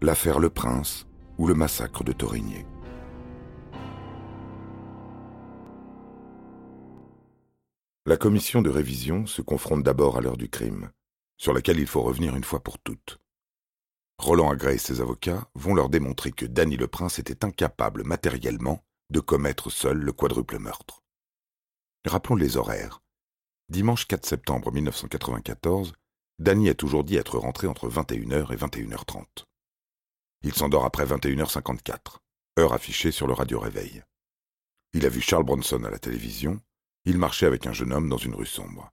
l'affaire Le Prince ou le massacre de Torigné. La commission de révision se confronte d'abord à l'heure du crime, sur laquelle il faut revenir une fois pour toutes. Roland Agré et ses avocats vont leur démontrer que Danny le Prince était incapable matériellement de commettre seul le quadruple meurtre. Rappelons les horaires. Dimanche 4 septembre 1994, Danny a toujours dit être rentré entre 21h et 21h30. Il s'endort après 21h54, heure affichée sur le radio-réveil. Il a vu Charles Bronson à la télévision, il marchait avec un jeune homme dans une rue sombre.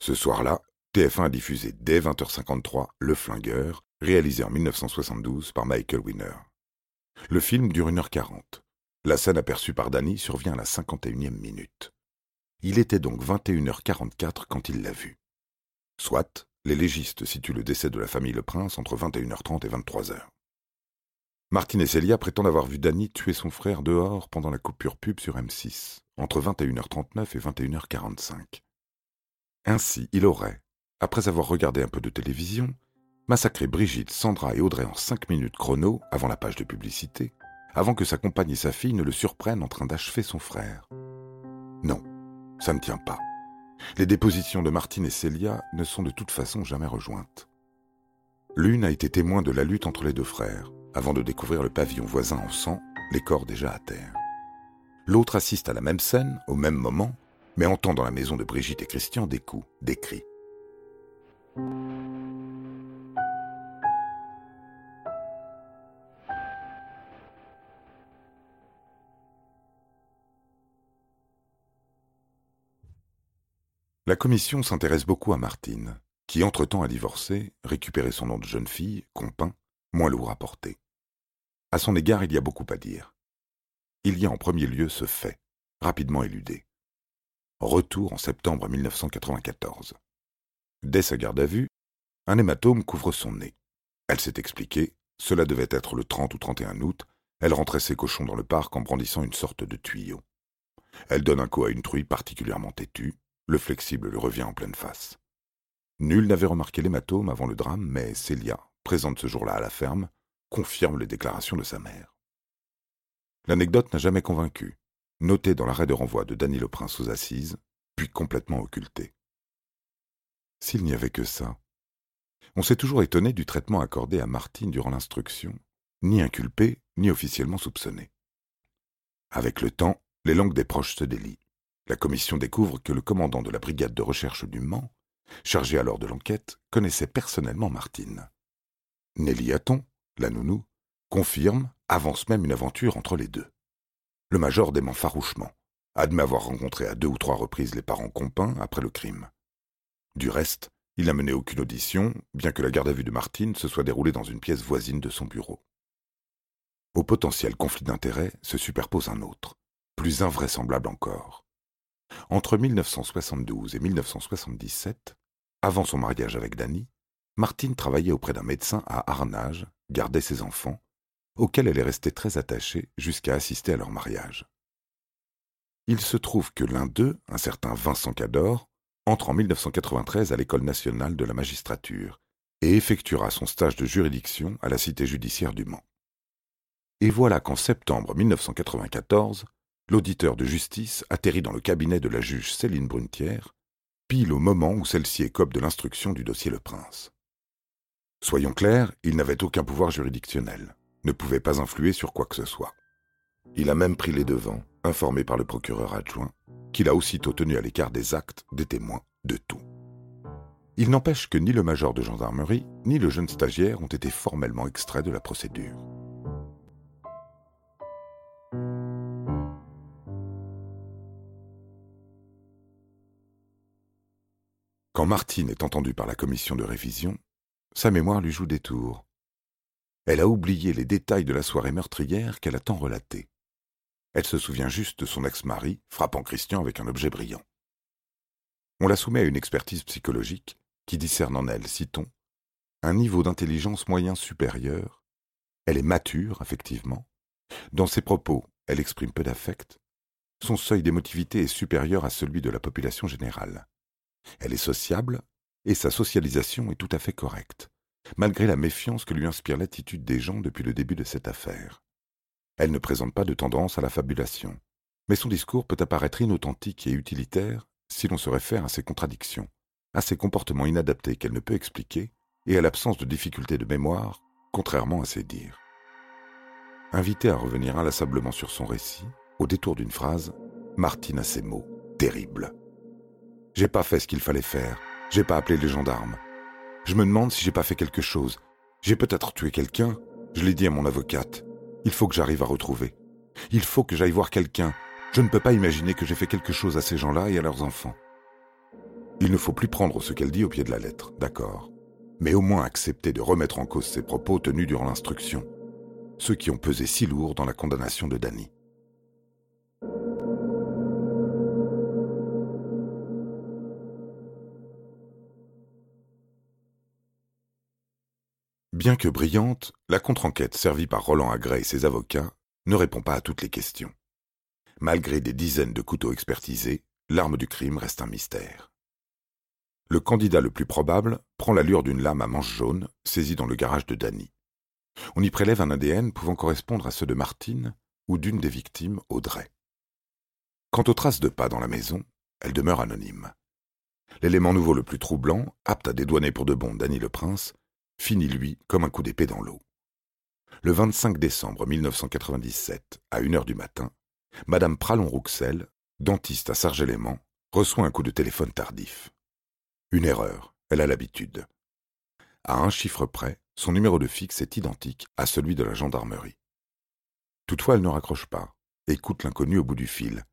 Ce soir-là, TF1 a diffusé dès 20h53 Le Flingueur, réalisé en 1972 par Michael Winner. Le film dure 1h40. La scène aperçue par Danny survient à la 51e minute. Il était donc 21h44 quand il l'a vu. Soit, les légistes situent le décès de la famille Le Prince entre 21h30 et 23h. Martine et Célia prétendent avoir vu Danny tuer son frère dehors pendant la coupure pub sur M6, entre 21h39 et 21h45. Ainsi, il aurait, après avoir regardé un peu de télévision, massacré Brigitte, Sandra et Audrey en cinq minutes chrono avant la page de publicité, avant que sa compagne et sa fille ne le surprennent en train d'achever son frère. Non, ça ne tient pas. Les dépositions de Martine et Célia ne sont de toute façon jamais rejointes. L'une a été témoin de la lutte entre les deux frères, avant de découvrir le pavillon voisin en sang, les corps déjà à terre. L'autre assiste à la même scène, au même moment, mais entend dans la maison de Brigitte et Christian des coups, des cris. La commission s'intéresse beaucoup à Martine, qui entre-temps a divorcé, récupéré son nom de jeune fille, Compin, moins lourd à porter. À son égard, il y a beaucoup à dire. Il y a en premier lieu ce fait, rapidement éludé. Retour en septembre 1994. Dès sa garde à vue, un hématome couvre son nez. Elle s'est expliquée, cela devait être le 30 ou 31 août, elle rentrait ses cochons dans le parc en brandissant une sorte de tuyau. Elle donne un coup à une truie particulièrement têtue, le flexible lui revient en pleine face. Nul n'avait remarqué l'hématome avant le drame, mais Célia, présente ce jour-là à la ferme, confirme les déclarations de sa mère. L'anecdote n'a jamais convaincu, notée dans l'arrêt de renvoi de Dany le Prince aux assises, puis complètement occultée. S'il n'y avait que ça. On s'est toujours étonné du traitement accordé à Martine durant l'instruction, ni inculpé, ni officiellement soupçonné. Avec le temps, les langues des proches se délient. La commission découvre que le commandant de la brigade de recherche du Mans, chargé alors de l'enquête, connaissait personnellement Martine. Nelly Hatton, la nounou, confirme, avance même une aventure entre les deux. Le major dément farouchement, admet avoir rencontré à deux ou trois reprises les parents compins après le crime. Du reste, il n'a mené aucune audition, bien que la garde à vue de Martine se soit déroulée dans une pièce voisine de son bureau. Au potentiel conflit d'intérêts se superpose un autre, plus invraisemblable encore. Entre 1972 et 1977, avant son mariage avec Danny, Martine travaillait auprès d'un médecin à Arnage, gardait ses enfants, auxquels elle est restée très attachée jusqu'à assister à leur mariage. Il se trouve que l'un d'eux, un certain Vincent Cador, entre en 1993 à l'École nationale de la magistrature et effectuera son stage de juridiction à la cité judiciaire du Mans. Et voilà qu'en septembre 1994, l'auditeur de justice atterrit dans le cabinet de la juge Céline Brunetière, pile au moment où celle-ci écope de l'instruction du dossier Le Prince. Soyons clairs, il n'avait aucun pouvoir juridictionnel, ne pouvait pas influer sur quoi que ce soit. Il a même pris les devants, informé par le procureur adjoint, qu'il a aussitôt tenu à l'écart des actes, des témoins, de tout. Il n'empêche que ni le major de gendarmerie, ni le jeune stagiaire ont été formellement extraits de la procédure. Quand Martine est entendue par la commission de révision, sa mémoire lui joue des tours. Elle a oublié les détails de la soirée meurtrière qu'elle a tant relatée. Elle se souvient juste de son ex-mari frappant Christian avec un objet brillant. On la soumet à une expertise psychologique qui discerne en elle, citons, un niveau d'intelligence moyen supérieur. Elle est mature, effectivement. Dans ses propos, elle exprime peu d'affect. Son seuil d'émotivité est supérieur à celui de la population générale. Elle est sociable et sa socialisation est tout à fait correcte. malgré la méfiance que lui inspire l'attitude des gens depuis le début de cette affaire. Elle ne présente pas de tendance à la fabulation, mais son discours peut apparaître inauthentique et utilitaire si l'on se réfère à ses contradictions, à ses comportements inadaptés qu'elle ne peut expliquer et à l'absence de difficultés de mémoire, contrairement à ses dires. Invité à revenir inlassablement sur son récit, au détour d'une phrase, Martine a ces mots terribles. J'ai pas fait ce qu'il fallait faire, j'ai pas appelé les gendarmes. Je me demande si j'ai pas fait quelque chose. J'ai peut-être tué quelqu'un, je l'ai dit à mon avocate. Il faut que j'arrive à retrouver. Il faut que j'aille voir quelqu'un. Je ne peux pas imaginer que j'ai fait quelque chose à ces gens-là et à leurs enfants. Il ne faut plus prendre ce qu'elle dit au pied de la lettre, d'accord mais au moins accepter de remettre en cause ses propos tenus durant l'instruction, ceux qui ont pesé si lourd dans la condamnation de Danny. Bien que brillante, la contre-enquête servie par Roland Agray et ses avocats ne répond pas à toutes les questions. Malgré des dizaines de couteaux expertisés, l'arme du crime reste un mystère. Le candidat le plus probable prend l'allure d'une lame à manche jaune saisie dans le garage de Danny. On y prélève un ADN pouvant correspondre à ceux de Martine ou d'une des victimes, Audrey. Quant aux traces de pas dans la maison, elles demeurent anonymes. L'élément nouveau le plus troublant, apte à dédouaner pour de bon Danny le Prince, finit lui comme un coup d'épée dans l'eau. Le 25 décembre 1997, à une heure du matin, Madame Pralon-Rouxel, dentiste à Sargélément, reçoit un coup de téléphone tardif. Une erreur, elle a l'habitude. À un chiffre près, son numéro de fixe est identique à celui de la gendarmerie. Toutefois, elle ne raccroche pas, écoute l'inconnu au bout du fil.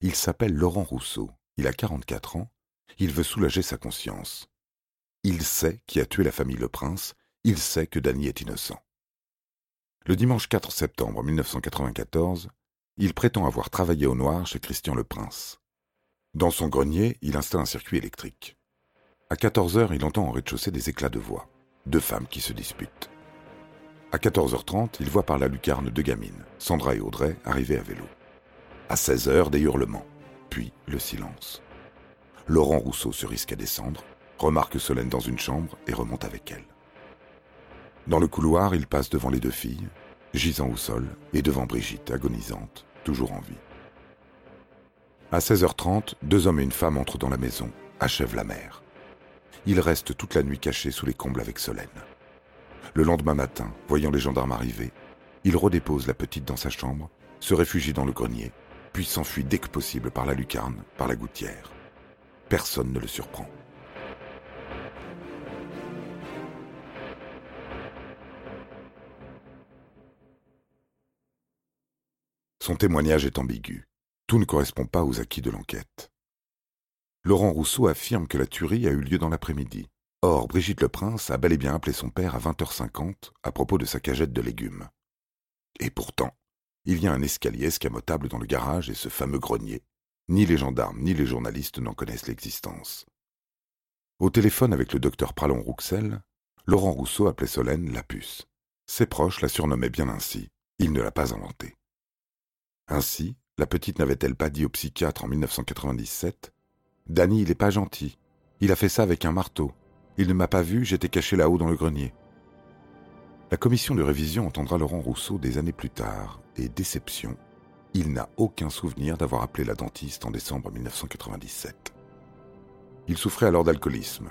Il s'appelle Laurent Rousseau, il a 44 ans, il veut soulager sa conscience. Il sait qui a tué la famille Le Prince, il sait que Danny est innocent. Le dimanche 4 septembre 1994, il prétend avoir travaillé au noir chez Christian Le Prince. Dans son grenier, il installe un circuit électrique. À 14 heures, il entend en rez-de-chaussée des éclats de voix, deux femmes qui se disputent. À 14h30, il voit par la lucarne deux gamines, Sandra et Audrey, arriver à vélo. À 16 heures, des hurlements, puis le silence. Laurent Rousseau se risque à descendre, remarque Solène dans une chambre et remonte avec elle. Dans le couloir, il passe devant les deux filles, gisant au sol, et devant Brigitte, agonisante, toujours en vie. À 16h30, deux hommes et une femme entrent dans la maison, achèvent la mère il reste toute la nuit caché sous les combles avec Solène. Le lendemain matin, voyant les gendarmes arriver, il redépose la petite dans sa chambre, se réfugie dans le grenier, puis s'enfuit dès que possible par la lucarne, par la gouttière. Personne ne le surprend. Son témoignage est ambigu. Tout ne correspond pas aux acquis de l'enquête. Laurent Rousseau affirme que la tuerie a eu lieu dans l'après-midi. Or, Brigitte Le Prince a bel et bien appelé son père à 20h50 à propos de sa cagette de légumes. Et pourtant, il y a un escalier escamotable dans le garage et ce fameux grenier. Ni les gendarmes ni les journalistes n'en connaissent l'existence. Au téléphone avec le docteur Pralon-Rouxel, Laurent Rousseau appelait Solène la puce. Ses proches la surnommaient bien ainsi. Il ne l'a pas inventée. Ainsi, la petite n'avait-elle pas dit au psychiatre en 1997 Danny, il n'est pas gentil. Il a fait ça avec un marteau. Il ne m'a pas vu, j'étais caché là-haut dans le grenier. La commission de révision entendra Laurent Rousseau des années plus tard, et déception, il n'a aucun souvenir d'avoir appelé la dentiste en décembre 1997. Il souffrait alors d'alcoolisme.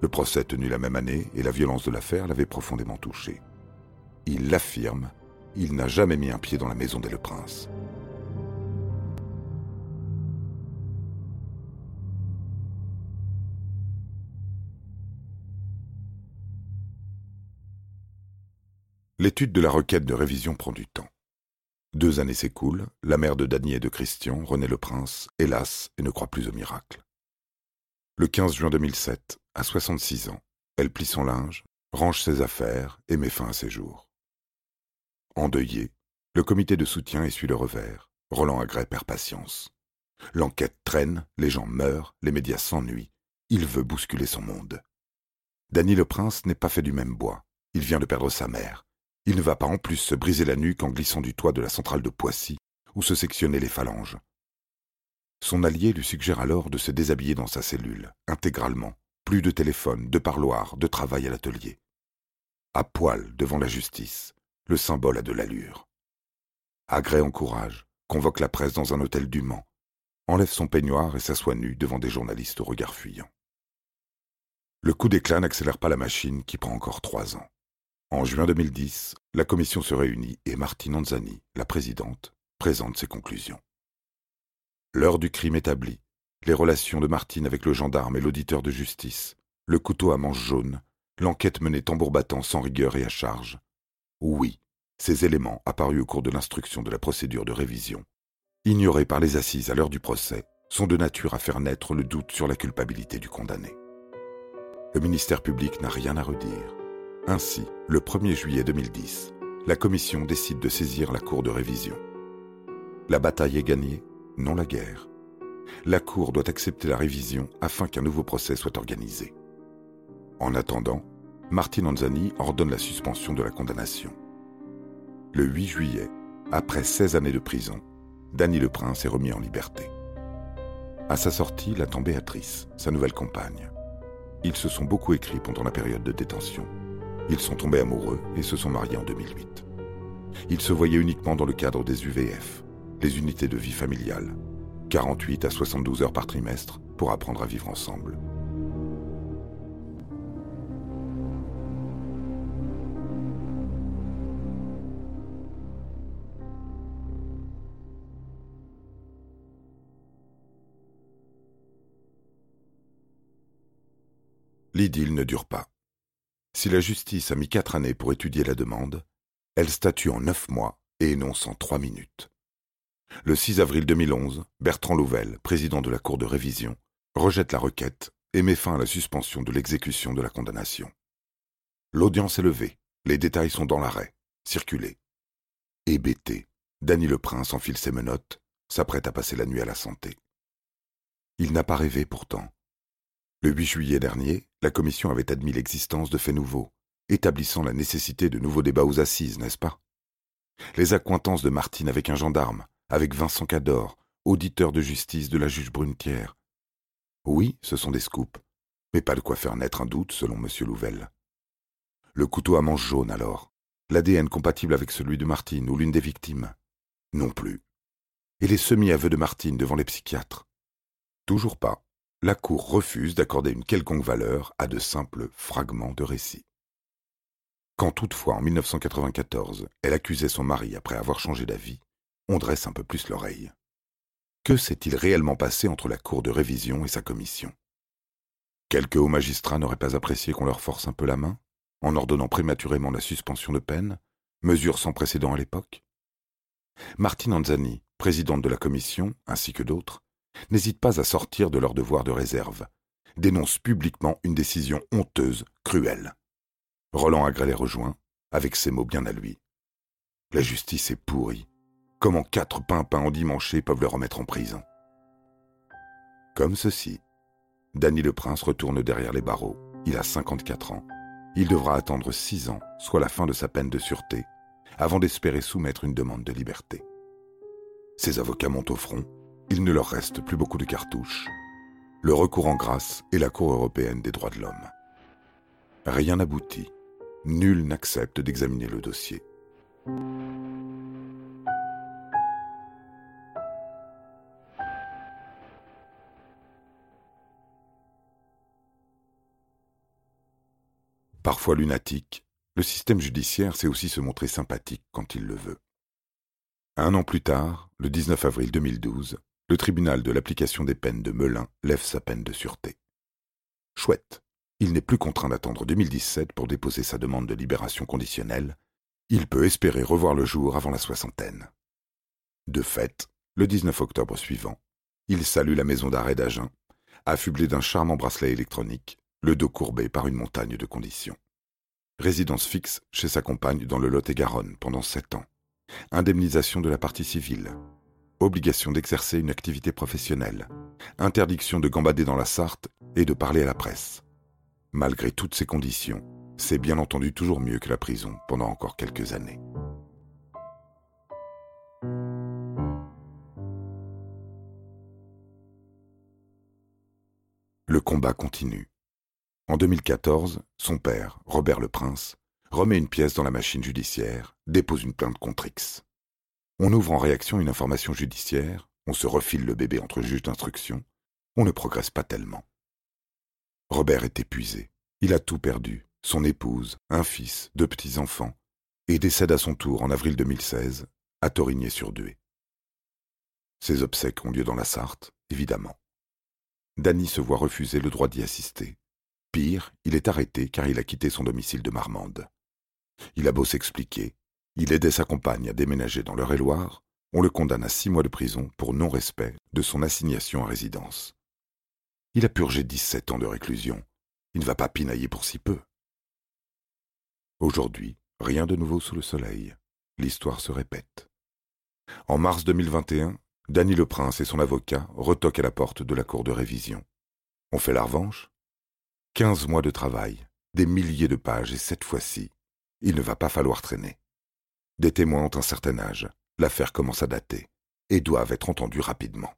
Le procès tenu la même année et la violence de l'affaire l'avaient profondément touché. Il l'affirme, il n'a jamais mis un pied dans la maison des Le Prince. L'étude de la requête de révision prend du temps. Deux années s'écoulent, la mère de Dany et de Christian, René le Prince, hélas, et ne croit plus au miracle. Le 15 juin 2007, à 66 ans, elle plie son linge, range ses affaires et met fin à ses jours. Endeuillé, le comité de soutien essuie le revers. Roland Agray perd patience. L'enquête traîne, les gens meurent, les médias s'ennuient. Il veut bousculer son monde. Dany le Prince n'est pas fait du même bois. Il vient de perdre sa mère. Il ne va pas en plus se briser la nuque en glissant du toit de la centrale de Poissy, où se sectionnaient les phalanges. Son allié lui suggère alors de se déshabiller dans sa cellule, intégralement, plus de téléphone, de parloir, de travail à l'atelier. à poil devant la justice, le symbole a de l'allure. Agré en courage, convoque la presse dans un hôtel du Mans, enlève son peignoir et s'assoit nu devant des journalistes au regard fuyant. Le coup d'éclat n'accélère pas la machine qui prend encore trois ans. En juin 2010, la commission se réunit et Martine Anzani, la présidente, présente ses conclusions. L'heure du crime établie, les relations de Martine avec le gendarme et l'auditeur de justice, le couteau à manche jaune, l'enquête menée tambour battant sans rigueur et à charge. Oui, ces éléments apparus au cours de l'instruction de la procédure de révision, ignorés par les assises à l'heure du procès, sont de nature à faire naître le doute sur la culpabilité du condamné. Le ministère public n'a rien à redire. Ainsi, le 1er juillet 2010, la commission décide de saisir la cour de révision. La bataille est gagnée, non la guerre. La cour doit accepter la révision afin qu'un nouveau procès soit organisé. En attendant, Martine Anzani ordonne la suspension de la condamnation. Le 8 juillet, après 16 années de prison, Danny le Prince est remis en liberté. À sa sortie, l'attend Béatrice, sa nouvelle compagne. Ils se sont beaucoup écrits pendant la période de détention. Ils sont tombés amoureux et se sont mariés en 2008. Ils se voyaient uniquement dans le cadre des UVF, les unités de vie familiale, 48 à 72 heures par trimestre pour apprendre à vivre ensemble. L'idylle ne dure pas. Si la justice a mis quatre années pour étudier la demande, elle statue en neuf mois et énonce en trois minutes. Le 6 avril 2011, Bertrand Louvel, président de la Cour de révision, rejette la requête et met fin à la suspension de l'exécution de la condamnation. L'audience est levée, les détails sont dans l'arrêt, circulés. Hébété, Dany le Prince enfile ses menottes, s'apprête à passer la nuit à la santé. Il n'a pas rêvé pourtant. Le 8 juillet dernier, la commission avait admis l'existence de faits nouveaux, établissant la nécessité de nouveaux débats aux assises, n'est-ce pas? Les accointances de Martine avec un gendarme, avec Vincent Cador, auditeur de justice de la juge Brunetière. Oui, ce sont des scoops, mais pas de quoi faire naître un doute, selon M. Louvel. Le couteau à manche jaune, alors L'ADN compatible avec celui de Martine ou l'une des victimes? Non plus. Et les semi-aveux de Martine devant les psychiatres? Toujours pas la Cour refuse d'accorder une quelconque valeur à de simples fragments de récits. Quand toutefois, en 1994, elle accusait son mari après avoir changé d'avis, on dresse un peu plus l'oreille. Que s'est-il réellement passé entre la Cour de révision et sa commission? Quelques hauts magistrats n'auraient pas apprécié qu'on leur force un peu la main, en ordonnant prématurément la suspension de peine, mesure sans précédent à l'époque? Martine Anzani, présidente de la commission, ainsi que d'autres, n'hésitent pas à sortir de leur devoir de réserve, dénoncent publiquement une décision honteuse, cruelle. Roland Agré les rejoint, avec ces mots bien à lui. La justice est pourrie. Comment quatre pimpins endimanchés peuvent le remettre en prison Comme ceci. Danny le Prince retourne derrière les barreaux. Il a 54 ans. Il devra attendre six ans, soit la fin de sa peine de sûreté, avant d'espérer soumettre une demande de liberté. Ses avocats montent au front il ne leur reste plus beaucoup de cartouches. Le recours en grâce et la Cour européenne des droits de l'homme. Rien n'aboutit. Nul n'accepte d'examiner le dossier. Parfois lunatique, le système judiciaire sait aussi se montrer sympathique quand il le veut. Un an plus tard, le 19 avril 2012, le tribunal de l'application des peines de Melun lève sa peine de sûreté. Chouette, il n'est plus contraint d'attendre 2017 pour déposer sa demande de libération conditionnelle, il peut espérer revoir le jour avant la soixantaine. De fait, le 19 octobre suivant, il salue la maison d'arrêt d'Agen, affublé d'un charmant bracelet électronique, le dos courbé par une montagne de conditions. Résidence fixe chez sa compagne dans le Lot-et-Garonne pendant sept ans. Indemnisation de la partie civile, obligation d'exercer une activité professionnelle, interdiction de gambader dans la Sarthe et de parler à la presse. Malgré toutes ces conditions, c'est bien entendu toujours mieux que la prison pendant encore quelques années. Le combat continue. En 2014, son père, Robert le Prince, remet une pièce dans la machine judiciaire, dépose une plainte contre X. On ouvre en réaction une information judiciaire, on se refile le bébé entre juges d'instruction, on ne progresse pas tellement. Robert est épuisé. Il a tout perdu, son épouse, un fils, deux petits-enfants, et décède à son tour en avril 2016, à Torigné-sur-Dué. Ses obsèques ont lieu dans la Sarthe, évidemment. Danny se voit refuser le droit d'y assister. Pire, il est arrêté car il a quitté son domicile de Marmande. Il a beau s'expliquer, il aidait sa compagne à déménager dans l'Eure-et-Loire, on le condamne à six mois de prison pour non-respect de son assignation à résidence. Il a purgé dix-sept ans de réclusion. Il ne va pas pinailler pour si peu. Aujourd'hui, rien de nouveau sous le soleil. L'histoire se répète. En mars 2021, Danny le Prince et son avocat retoquent à la porte de la cour de révision. On fait la revanche? Quinze mois de travail, des milliers de pages et cette fois-ci, il ne va pas falloir traîner. Des témoins ont un certain âge, l'affaire commence à dater, et doivent être entendus rapidement.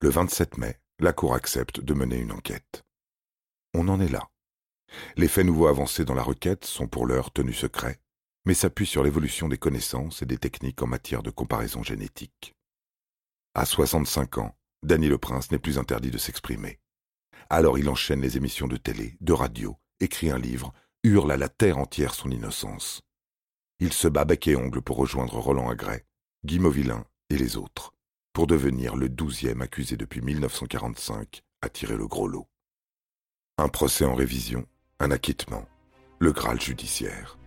Le 27 mai, la Cour accepte de mener une enquête. On en est là. Les faits nouveaux avancés dans la requête sont pour l'heure tenus secrets, mais s'appuient sur l'évolution des connaissances et des techniques en matière de comparaison génétique. À 65 ans, Danny le Prince n'est plus interdit de s'exprimer. Alors il enchaîne les émissions de télé, de radio, écrit un livre, hurle à la terre entière son innocence il se bat bec et ongle pour rejoindre Roland Agret, Guy et les autres, pour devenir le douzième accusé depuis 1945 à tirer le gros lot. Un procès en révision, un acquittement, le Graal judiciaire.